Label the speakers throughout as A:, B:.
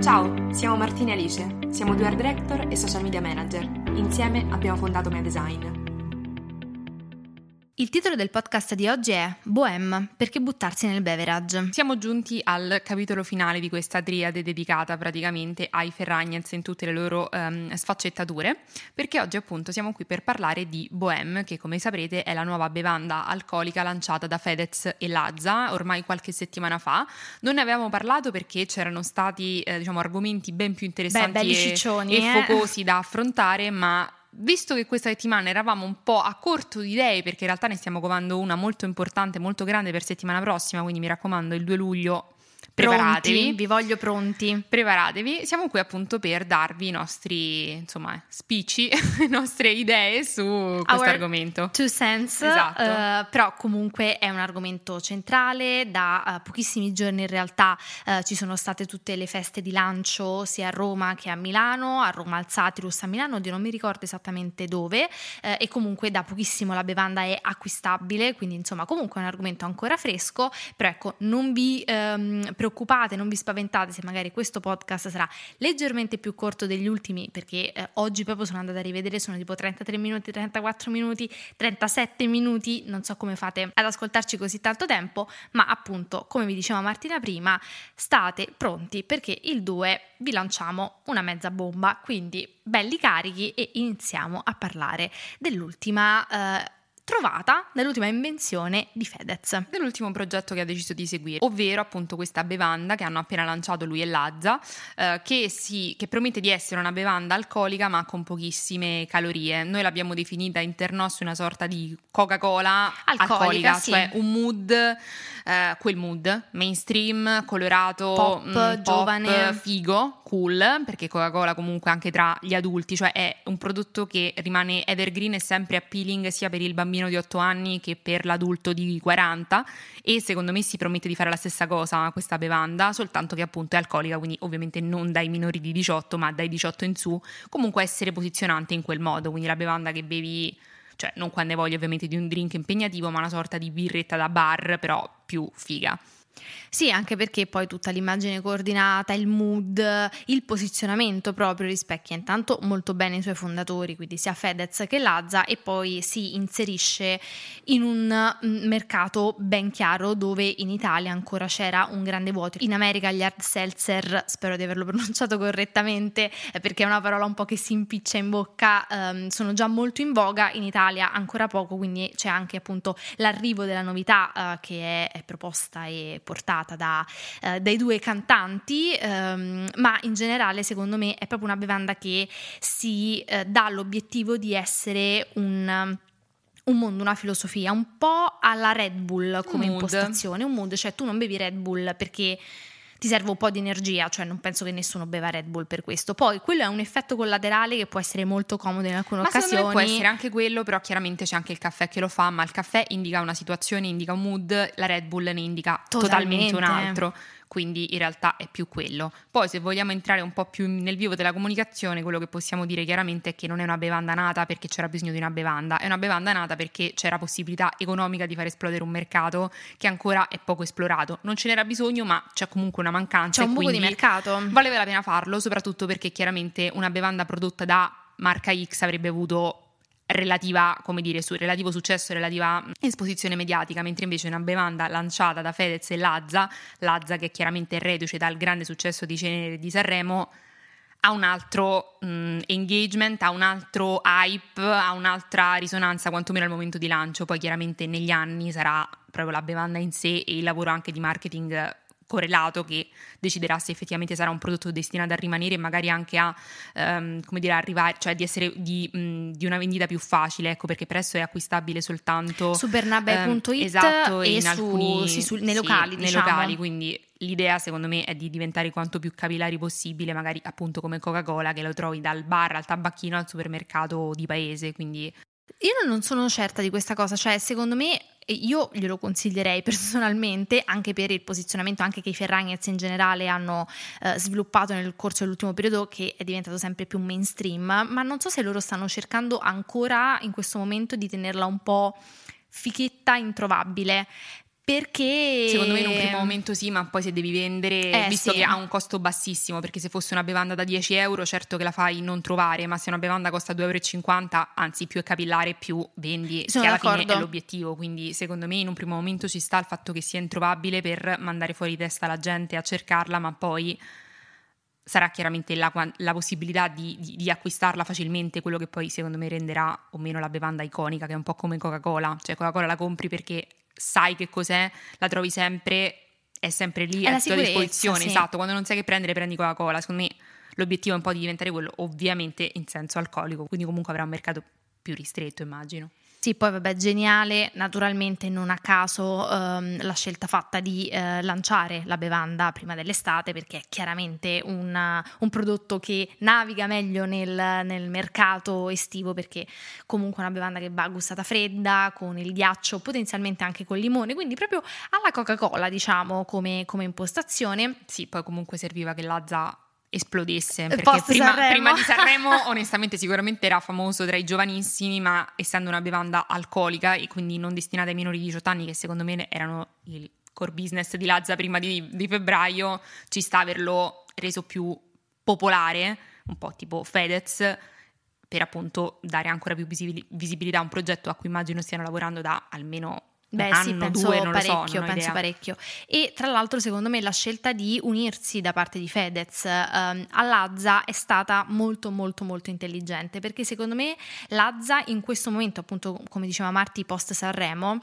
A: Ciao, siamo Martina e Alice, siamo due art director e social media manager. Insieme abbiamo fondato Mia Design.
B: Il titolo del podcast di oggi è Bohème, perché buttarsi nel beverage?
C: Siamo giunti al capitolo finale di questa triade dedicata praticamente ai Ferragnez in tutte le loro um, sfaccettature, perché oggi appunto siamo qui per parlare di Bohème, che come saprete è la nuova bevanda alcolica lanciata da Fedez e Lazza ormai qualche settimana fa. Non ne avevamo parlato perché c'erano stati eh, diciamo argomenti ben più interessanti
B: Beh,
C: e,
B: ciccioni,
C: e
B: eh.
C: focosi da affrontare, ma visto che questa settimana eravamo un po' a corto di idee, perché in realtà ne stiamo covando una molto importante, molto grande per settimana prossima, quindi mi raccomando, il 2 luglio preparatevi.
B: Pronti, vi voglio pronti.
C: Preparatevi, siamo qui appunto per darvi i nostri, insomma, spicci, le nostre idee su questo
B: Our
C: argomento.
B: Two cents,
C: Esatto.
B: eh, però comunque è un argomento centrale, da eh, pochissimi giorni in realtà eh, ci sono state tutte le feste di lancio sia a Roma che a Milano, a Roma al Satirus, a Milano, oddio non mi ricordo esattamente dove, e comunque da pochissimo la bevanda è acquistabile, quindi insomma comunque è un argomento ancora fresco, però ecco non vi ehm, preoccupate, non vi spaventate se magari questo podcast sarà leggermente più corto degli ultimi, perché eh, oggi proprio sono andata a rivedere, sono tipo 33 minuti, 34 minuti, 37 minuti, non so come fate ad ascoltarci così tanto tempo, ma appunto, come vi diceva Martina prima, state pronti perché il 2 vi lanciamo una mezza bomba, quindi belli carichi e iniziamo a parlare dell'ultima eh, trovata, dell'ultima invenzione di Fedez.
C: dell'ultimo progetto che ha deciso di seguire, ovvero appunto questa bevanda che hanno appena lanciato lui e Lazza, eh, che, si, che promette di essere una bevanda alcolica ma con pochissime calorie. Noi l'abbiamo definita internos una sorta di Coca-Cola
B: Alcolica,
C: alcolica,
B: sì.
C: cioè un mood, eh, quel mood mainstream, colorato,
B: Pop,
C: mm,
B: giovane.
C: figo, cool, perché Coca-Cola comunque anche tra gli adulti, cioè è un prodotto che rimane evergreen e sempre appealing sia per il bambino di 8 anni che per l'adulto di 40 e secondo me si promette di fare la stessa cosa questa bevanda, soltanto che appunto è alcolica, quindi ovviamente non dai minori di 18 ma dai 18 in su, comunque essere posizionante in quel modo, quindi la bevanda che bevi cioè non quando hai voglia ovviamente di un drink impegnativo, ma una sorta di birretta da bar, però più figa.
B: Sì, anche perché poi tutta l'immagine coordinata, il mood, il posizionamento proprio rispecchia intanto molto bene i suoi fondatori, quindi sia Fedez che Lazza, e poi si inserisce in un mm, mercato ben chiaro dove in Italia ancora c'era un grande vuoto. In America gli hard seltzer, spero di averlo pronunciato correttamente, eh, perché è una parola un po' che si impiccia in bocca, ehm, sono già molto in voga, in Italia ancora poco, quindi c'è anche appunto l'arrivo della novità eh, che è, è proposta e portata da, eh, dai due cantanti, ehm, ma in generale secondo me è proprio una bevanda che si eh, dà l'obiettivo di essere un un mondo, una filosofia, un po' alla Red Bull come
C: mood.
B: impostazione, un mood, cioè tu non bevi Red Bull perché ti serve un po' di energia, cioè non penso che nessuno beva Red Bull per questo. Poi quello è un effetto collaterale che può essere molto comodo in alcune
C: Ma
B: occasioni.
C: me può essere anche quello, però chiaramente c'è anche il caffè che lo fa, ma il caffè indica una situazione, indica un mood, la Red Bull ne indica totalmente, un
B: Totalmente.
C: altro. Quindi in realtà è più quello. Poi, se vogliamo entrare un po' più nel vivo della comunicazione, quello che possiamo dire chiaramente è che non è una bevanda nata perché c'era bisogno di una bevanda, è una bevanda nata perché c'era possibilità economica di far esplodere un mercato che ancora è poco esplorato. Non ce n'era bisogno, ma c'è comunque una mancanza.
B: C'è un buco di mercato.
C: Valeva la pena farlo, soprattutto perché chiaramente una bevanda prodotta da marca X avrebbe avuto relativa, come dire, su, relativo successo e relativa esposizione mediatica, mentre invece una bevanda lanciata da Fedez e Lazza, Lazza che chiaramente è reduce dal grande successo di Cenere di Sanremo, ha un altro mh, engagement, ha un altro hype, ha un'altra risonanza, quantomeno al momento di lancio. Poi chiaramente negli anni sarà proprio la bevanda in sé e il lavoro anche di marketing correlato che deciderà se effettivamente sarà un prodotto destinato a rimanere e magari anche a ehm, come dire arrivare cioè di essere di, mh, di una vendita più facile ecco perché presso è acquistabile soltanto
B: su bernabe.it
C: ehm, esatto,
B: e
C: in
B: su-
C: alcuni
B: sì, su- nei
C: sì,
B: locali,
C: nei
B: diciamo.
C: locali quindi l'idea secondo me è di diventare quanto più capillari possibile magari appunto come Coca-Cola che lo trovi dal bar al tabacchino al supermercato di paese quindi
B: Io non sono certa di questa cosa, cioè secondo me io glielo consiglierei personalmente anche per il posizionamento anche che i Ferragnez in generale hanno eh, sviluppato nel corso dell'ultimo periodo che è diventato sempre più mainstream, ma non so se loro stanno cercando ancora in questo momento di tenerla un po' fichetta introvabile perché
C: secondo me in un primo momento sì ma poi se devi vendere
B: Eh,
C: visto
B: sì.
C: che ha un costo bassissimo perché se fosse una bevanda da 10 euro certo che la fai non trovare ma se una bevanda costa 2,50 euro anzi più è capillare più vendi
B: Sono
C: che alla fine è l'obiettivo. Quindi secondo me in un primo momento ci sta il fatto che sia introvabile per mandare fuori testa la gente a cercarla ma poi sarà chiaramente la, la possibilità di, di- di acquistarla facilmente, quello che poi secondo me renderà o meno la bevanda iconica, che è un po' come Coca-Cola, cioè Coca-Cola la compri perché sai che cos'è, la trovi sempre, è sempre lì
B: È
C: a tua disposizione,
B: sì.
C: esatto, quando non sai che prendere prendi Coca-Cola, secondo me l'obiettivo è un po' di diventare quello, ovviamente in senso alcolico, quindi comunque avrà un mercato più ristretto immagino.
B: Sì, poi vabbè, geniale, naturalmente non a caso ehm, la scelta fatta di eh, lanciare la bevanda prima dell'estate perché è chiaramente una- un prodotto che naviga meglio nel, nel mercato estivo perché comunque è una bevanda che va gustata fredda, con il ghiaccio, potenzialmente anche con il limone, quindi proprio alla Coca-Cola diciamo come, come impostazione.
C: Sì, poi comunque serviva che Lazza esplodesse perché prima, prima di Sanremo. Onestamente sicuramente era famoso tra i giovanissimi ma essendo una bevanda alcolica e quindi non destinata ai minori di 18 anni che secondo me erano il core business di Lazza prima di, di febbraio ci sta averlo reso più popolare un po' tipo Fedez per appunto dare ancora più visibili- visibilità a un progetto a cui immagino stiano lavorando da almeno
B: Beh
C: un
B: sì,
C: anno,
B: penso
C: due, so,
B: parecchio,
C: ho
B: penso parecchio. E tra l'altro secondo me la scelta di unirsi da parte di Fedez ehm, a Lazza è stata molto molto molto intelligente perché secondo me Lazza in questo momento appunto come diceva Marti post Sanremo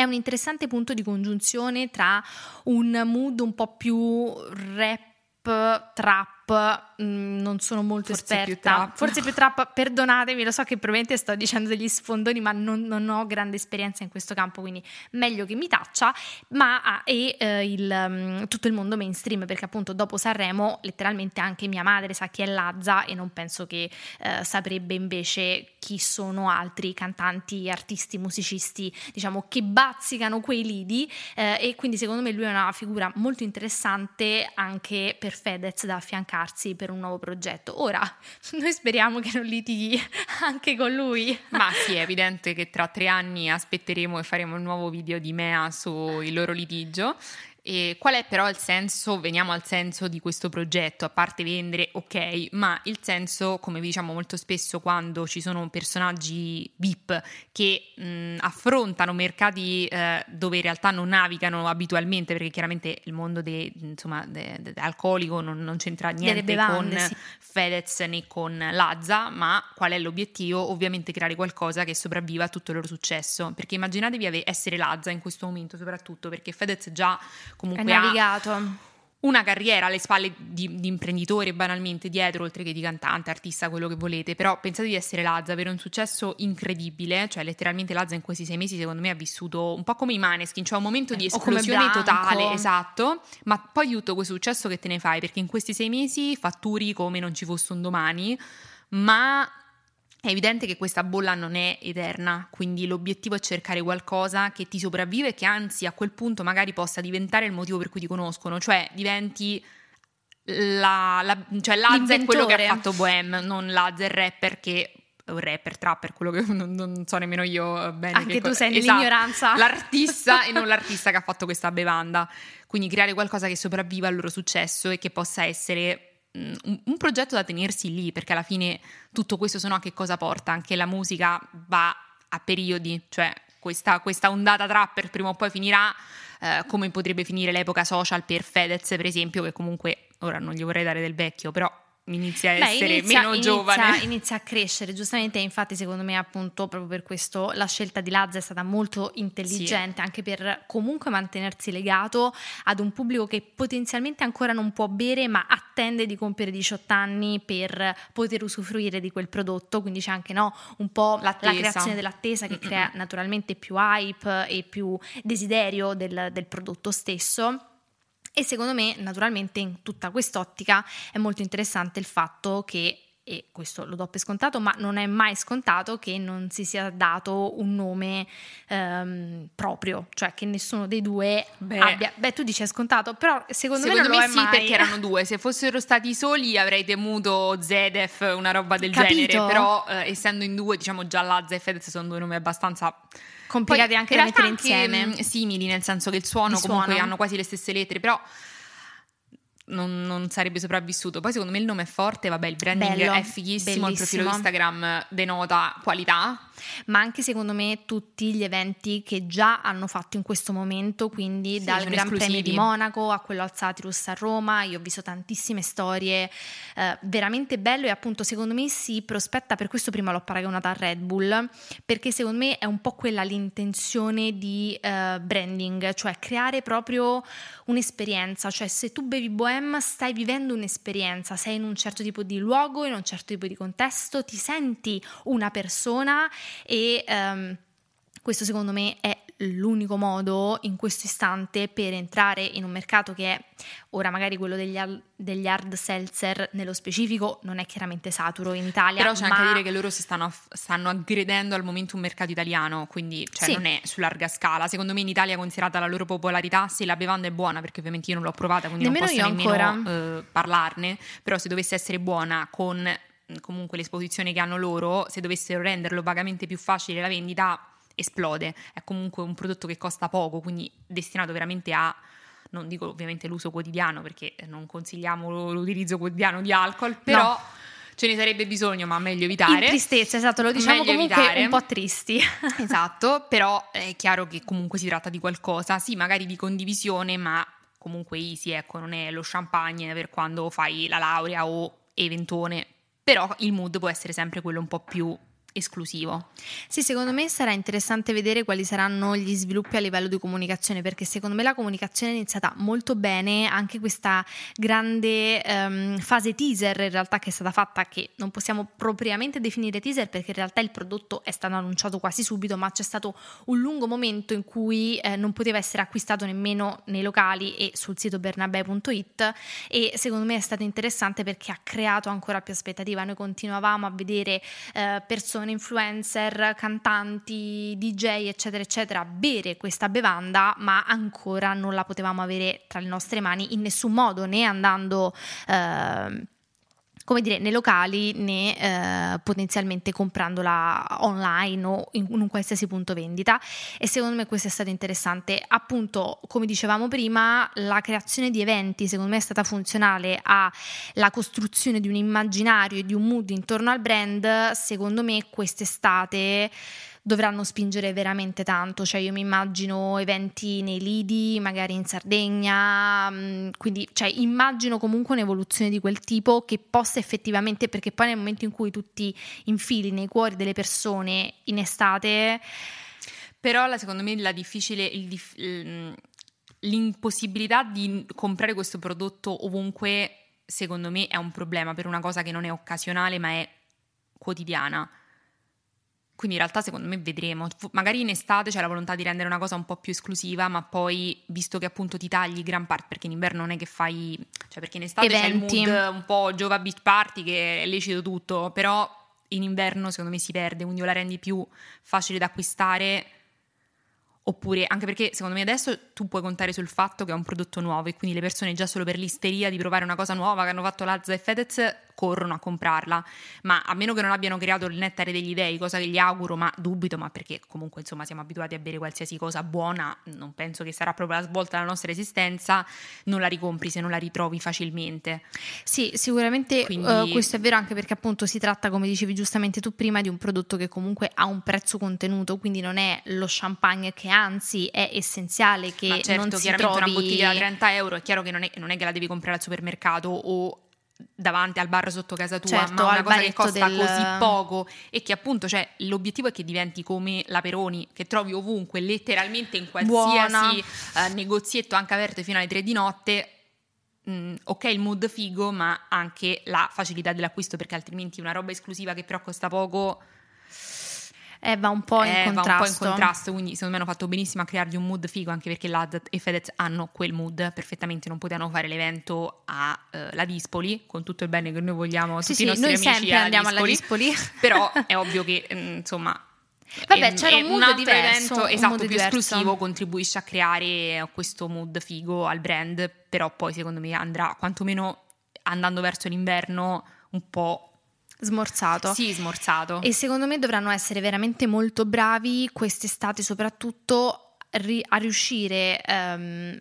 B: è un interessante punto di congiunzione tra un mood un po' più rap, trap, mm, non sono molto
C: Forse
B: esperta,
C: più
B: forse più trap, perdonatemi, lo so che probabilmente sto dicendo degli sfondoni, ma non, non ho grande esperienza in questo campo, quindi meglio che mi taccia, ma ha- e eh, il, mm, tutto il mondo mainstream, perché appunto dopo Sanremo letteralmente anche mia madre sa chi è Lazza e non penso che eh, saprebbe invece chi sono altri cantanti, artisti, musicisti, diciamo, che bazzicano quei lidi. Eh, e quindi secondo me lui è una figura molto interessante anche per Fedez da affiancarsi per un nuovo progetto. Ora, noi speriamo che non litighi anche con lui.
C: Ma sì, è evidente che tra tre anni aspetteremo e faremo un nuovo video di Mea sul loro litigio. E qual è però il senso, veniamo al senso di questo progetto, a parte vendere, ok, ma il senso, come vi diciamo molto spesso quando ci sono personaggi VIP che mh, affrontano mercati eh, dove in realtà non navigano abitualmente, perché chiaramente il mondo de- insomma, de- de- alcolico non, non c'entra niente
B: bevande,
C: con
B: sì.
C: Fedez né con Lazza, ma qual è l'obiettivo? Ovviamente creare qualcosa che sopravviva a tutto il loro successo, perché immaginatevi essere Lazza in questo momento soprattutto, perché Fedez già comunque ha
B: navigato.
C: una carriera alle spalle di, di imprenditore banalmente dietro, oltre che di cantante, artista, quello che volete, però pensate di essere Lazza, avere un successo incredibile, cioè letteralmente Lazza in questi sei mesi secondo me ha vissuto un po' come i Maneskin, cioè un momento di
B: Eh, come
C: esplosione totale, esatto, ma poi di tutto quel successo che te ne fai, perché in questi sei mesi fatturi come non ci fosse un domani, ma è evidente che questa bolla non è eterna, quindi l'obiettivo è cercare qualcosa che ti sopravvive e che anzi a quel punto magari possa diventare il motivo per cui ti conoscono, cioè diventi la, la- cioè Lazza è quello che ha fatto Bohem, non Lazza il rapper che un rapper, trapper, quello che non, non so nemmeno io bene.
B: Anche
C: che
B: tu
C: co-
B: sei
C: esatto,
B: nell'ignoranza.
C: L'artista e non l'artista che ha fatto questa bevanda. Quindi creare qualcosa che sopravviva al loro successo e che possa essere un, un progetto da tenersi lì, perché alla fine tutto questo se no a che cosa porta? Anche la musica va a periodi, cioè questa, questa ondata trapper prima o poi finirà, eh, come potrebbe finire l'epoca social per Fedez, per esempio, che comunque ora non gli vorrei dare del vecchio, però inizia a
B: Beh,
C: essere
B: inizia-
C: meno
B: inizia-
C: giovane.
B: Inizia a crescere, giustamente, infatti secondo me appunto proprio per questo la scelta di Lazza è stata molto intelligente, anche per comunque mantenersi legato ad un pubblico che potenzialmente ancora non può bere, ma attende di compiere 18 anni per poter usufruire di quel prodotto, quindi c'è anche no, un po'
C: L'attesa.
B: la creazione dell'attesa che crea naturalmente più hype e più desiderio del, del prodotto stesso. E secondo me, naturalmente, in tutta quest'ottica è molto interessante il fatto che e questo lo do per scontato, ma non è mai scontato che non si sia dato un nome ehm, proprio, cioè che nessuno dei due beh. abbia. Beh, tu dici è scontato, però secondo,
C: secondo
B: me
C: non
B: me
C: sì,
B: mai.
C: perché erano due. Se fossero stati soli avrei temuto Zedef, una roba del Capito? genere, però eh, essendo in due, diciamo già Lazza e Fedez sono due nomi abbastanza
B: complicati Poi, anche da mettere insieme.
C: Anche, simili, nel senso che il suono il comunque suono. hanno quasi le stesse lettere, però non, non, sarebbe sopravvissuto. Poi secondo me il nome è forte, vabbè il branding Bello, è fighissimo, bellissimo. il profilo Instagram denota qualità.
B: Ma anche secondo me tutti gli eventi che già hanno fatto in questo momento, quindi sì, dal Gran esclusivi. Premio di Monaco a quello al Satirus a Roma, io ho visto tantissime storie, eh, veramente bello e appunto secondo me si prospetta, per questo prima l'ho paragonata a Red Bull, perché secondo me è un po' quella l'intenzione di eh, branding, cioè creare proprio un'esperienza, cioè se tu bevi Bohem stai vivendo un'esperienza, sei in un certo tipo di luogo, in un certo tipo di contesto, ti senti una persona e um, questo secondo me è l'unico modo in questo istante per entrare in un mercato che è ora magari quello degli, degli hard seltzer nello specifico non è chiaramente saturo in Italia
C: però c'è
B: ma...
C: anche da dire che loro si stanno, stanno, aggredendo al momento un mercato italiano quindi cioè, sì. non è su larga scala secondo me in Italia considerata la loro popolarità se la bevanda è buona perché ovviamente io non l'ho provata quindi nemmeno non posso nemmeno eh, parlarne però se dovesse essere buona con comunque l'esposizione che hanno loro, se dovessero renderlo vagamente più facile la vendita, esplode. È comunque un prodotto che costa poco, quindi destinato veramente a non dico ovviamente l'uso quotidiano perché non consigliamo l'utilizzo quotidiano di alcol, però no. ce ne sarebbe bisogno, ma meglio evitare.
B: In tristezza, esatto, lo diciamo meglio comunque evitare. un po' tristi.
C: esatto, però è chiaro che comunque si tratta di qualcosa, sì, magari di condivisione, ma comunque easy, ecco, non è lo champagne per quando fai la laurea o eventone però il mood può essere sempre quello un po' più esclusivo.
B: Sì, secondo me sarà interessante vedere quali saranno gli sviluppi a livello di comunicazione, perché secondo me la comunicazione è iniziata molto bene, anche questa grande um, fase teaser in realtà che è stata fatta, che non possiamo propriamente definire teaser perché in realtà il prodotto è stato annunciato quasi subito, ma c'è stato un lungo momento in cui eh, non poteva essere acquistato nemmeno nei locali e sul sito bernabé.it e secondo me è stato interessante perché ha creato ancora più aspettativa. Noi continuavamo a vedere eh, persone persone, influencer, cantanti, DJ, eccetera, eccetera, bere questa bevanda, ma ancora non la potevamo avere tra le nostre mani in nessun modo, né andando... Eh, come dire, nei locali né eh, potenzialmente comprandola online o in, un qualsiasi punto vendita e secondo me questo è stato interessante. Appunto, come dicevamo prima, la creazione di eventi secondo me è stata funzionale alla costruzione di un immaginario e di un mood intorno al brand. Secondo me quest'estate dovranno spingere veramente tanto, cioè io mi immagino eventi nei lidi, magari in Sardegna, mm, quindi cioè, immagino comunque un'evoluzione di quel tipo che possa effettivamente, perché poi nel momento in cui tu ti infili nei cuori delle persone in estate...
C: Però secondo me la difficile, il, l'impossibilità di comprare questo prodotto ovunque, secondo me, è un problema per una cosa che non è occasionale ma è quotidiana. Quindi in realtà secondo me vedremo. Magari in estate c'è la volontà di rendere una cosa un po' più esclusiva, ma poi visto che appunto ti tagli gran parte, perché in inverno non è che fai, cioè perché in estate Eventi. c'è il mood un po' Giova Beach Party che è lecito tutto, però in inverno secondo me si perde, quindi o la rendi più facile da acquistare Oppure, anche perché secondo me adesso tu puoi contare sul fatto che è un prodotto nuovo e quindi le persone già solo per l'isteria di provare una cosa nuova che hanno fatto Lazza e Fedez corrono a comprarla, ma a meno che non abbiano creato il nettare degli dei, cosa che gli auguro, ma dubito, ma perché comunque insomma siamo abituati a bere qualsiasi cosa buona, non penso che sarà proprio la svolta della nostra esistenza, non la ricompri se non la ritrovi facilmente.
B: Sì, sicuramente Quindi... uh, questo è vero anche perché appunto si tratta, come dicevi giustamente tu prima, di un prodotto che comunque ha un prezzo contenuto, quindi non è lo champagne che anzi è essenziale che ma certo,
C: non
B: si chiaramente
C: trovi... una bottiglia da 30 euro è chiaro che non è, non è che la devi comprare al supermercato o davanti al bar sotto casa tua, certo, ma una cosa che costa del... così poco e che appunto, cioè, l'obiettivo è che diventi come la Peroni, che trovi ovunque, letteralmente in qualsiasi uh, negozietto, anche aperto fino alle tre di notte. Mm, ok, il mood figo, ma anche la facilità dell'acquisto, perché altrimenti una roba esclusiva che però costa poco
B: Eh, va un po' in
C: eh,
B: contrasto.
C: Va un po' in contrasto, quindi secondo me hanno fatto benissimo a creargli un mood figo, anche perché l'Ad e Fedez hanno quel mood perfettamente, non potevano fare l'evento a uh, la Dispoli, con tutto il bene che noi vogliamo,
B: sì,
C: tutti
B: sì,
C: i nostri
B: noi
C: amici
B: sempre andiamo alla Dispoli.
C: però è ovvio che insomma
B: Vabbè, c'era un,
C: un altro
B: diverso,
C: evento
B: un
C: esatto, più
B: diverso.
C: esclusivo contribuisce a creare questo mood figo al brand, però poi secondo me andrà quantomeno andando verso l'inverno un po'
B: smorzato.
C: Sì, smorzato.
B: E secondo me dovranno essere veramente molto bravi quest'estate soprattutto a riuscire um,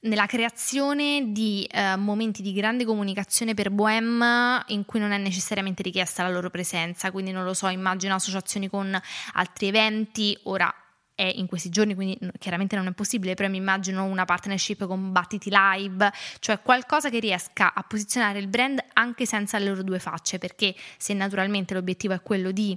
B: nella creazione di uh, momenti di grande comunicazione per Bohem in cui non è necessariamente richiesta la loro presenza, quindi non lo so, immagino associazioni con altri eventi, ora è in questi giorni, quindi chiaramente non è possibile, però mi immagino una partnership con Battiti Live, cioè qualcosa che riesca a posizionare il brand anche senza le loro due facce, perché se naturalmente l'obiettivo è quello di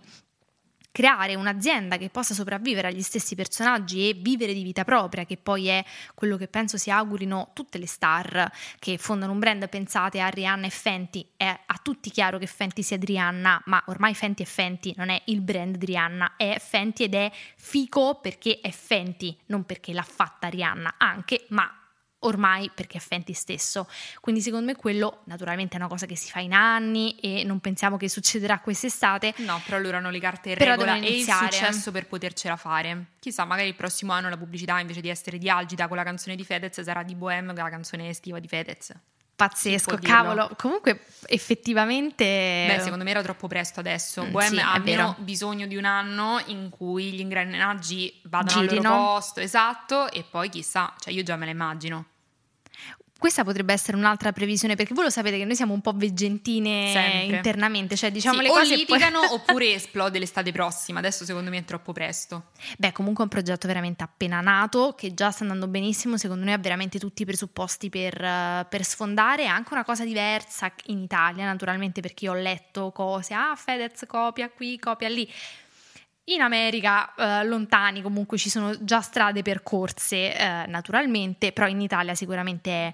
B: creare un'azienda che possa sopravvivere agli stessi personaggi e vivere di vita propria, che poi è quello che penso si augurino tutte le star che fondano un brand. Pensate a Rihanna e Fenty, è a tutti chiaro che Fenty sia di Rihanna, ma ormai Fenty è Fenty, non è il brand di Rihanna, è Fenty ed è fico perché è Fenty, non perché l'ha fatta Rihanna, anche, ma ormai perché è Fenty stesso. Quindi secondo me quello naturalmente è una cosa che si fa in anni e non pensiamo che succederà quest'estate.
C: No, però loro hanno le carte in
B: Però
C: regola e il successo per potercela fare. Chissà, magari il prossimo anno la pubblicità invece di essere di Algida con la canzone di Fedez sarà di Bohem con la canzone estiva di Fedez.
B: Pazzesco, cavolo. Comunque effettivamente
C: Beh, secondo me era troppo presto adesso.
B: Mm,
C: Bohem
B: sì,
C: ha almeno bisogno di un anno in cui gli ingranaggi vadano al
B: Girino.
C: loro posto, esatto, e poi chissà, cioè io già me la immagino.
B: Questa potrebbe essere un'altra previsione perché voi lo sapete che noi siamo un po' veggentine
C: Sempre.
B: internamente, cioè diciamo
C: Sì,
B: le
C: o
B: cose poi-
C: litigano oppure esplode l'estate prossima. Adesso secondo me è troppo presto.
B: Beh, comunque è un progetto veramente appena nato, che già sta andando benissimo, secondo noi ha veramente tutti i presupposti per, per sfondare, è anche una cosa diversa in Italia, naturalmente perché io ho letto cose, ah Fedez copia qui, copia lì. In America, eh, lontani, comunque ci sono già strade percorse eh, naturalmente, però in Italia sicuramente è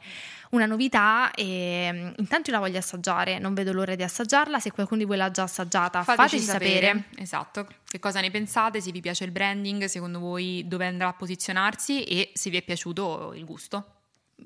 B: una novità e mm, intanto io la voglio assaggiare, non vedo l'ora di assaggiarla, se qualcuno di voi l'ha già assaggiata fateci, sapere.
C: Esatto. Che cosa ne pensate? Se vi piace il branding, secondo voi dove andrà a posizionarsi e se vi è piaciuto il gusto.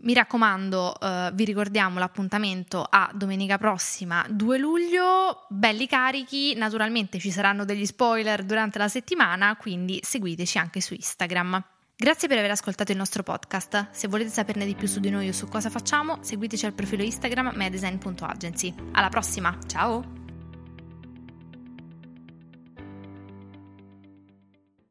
B: Mi raccomando, eh, vi ricordiamo l'appuntamento a domenica prossima, 2 luglio, belli carichi, naturalmente ci saranno degli spoiler durante la settimana, quindi seguiteci anche su Instagram. Grazie per aver ascoltato il nostro podcast. Se volete saperne di più su di noi o su cosa facciamo, seguiteci al profilo Instagram medesign.agency. Alla prossima, ciao!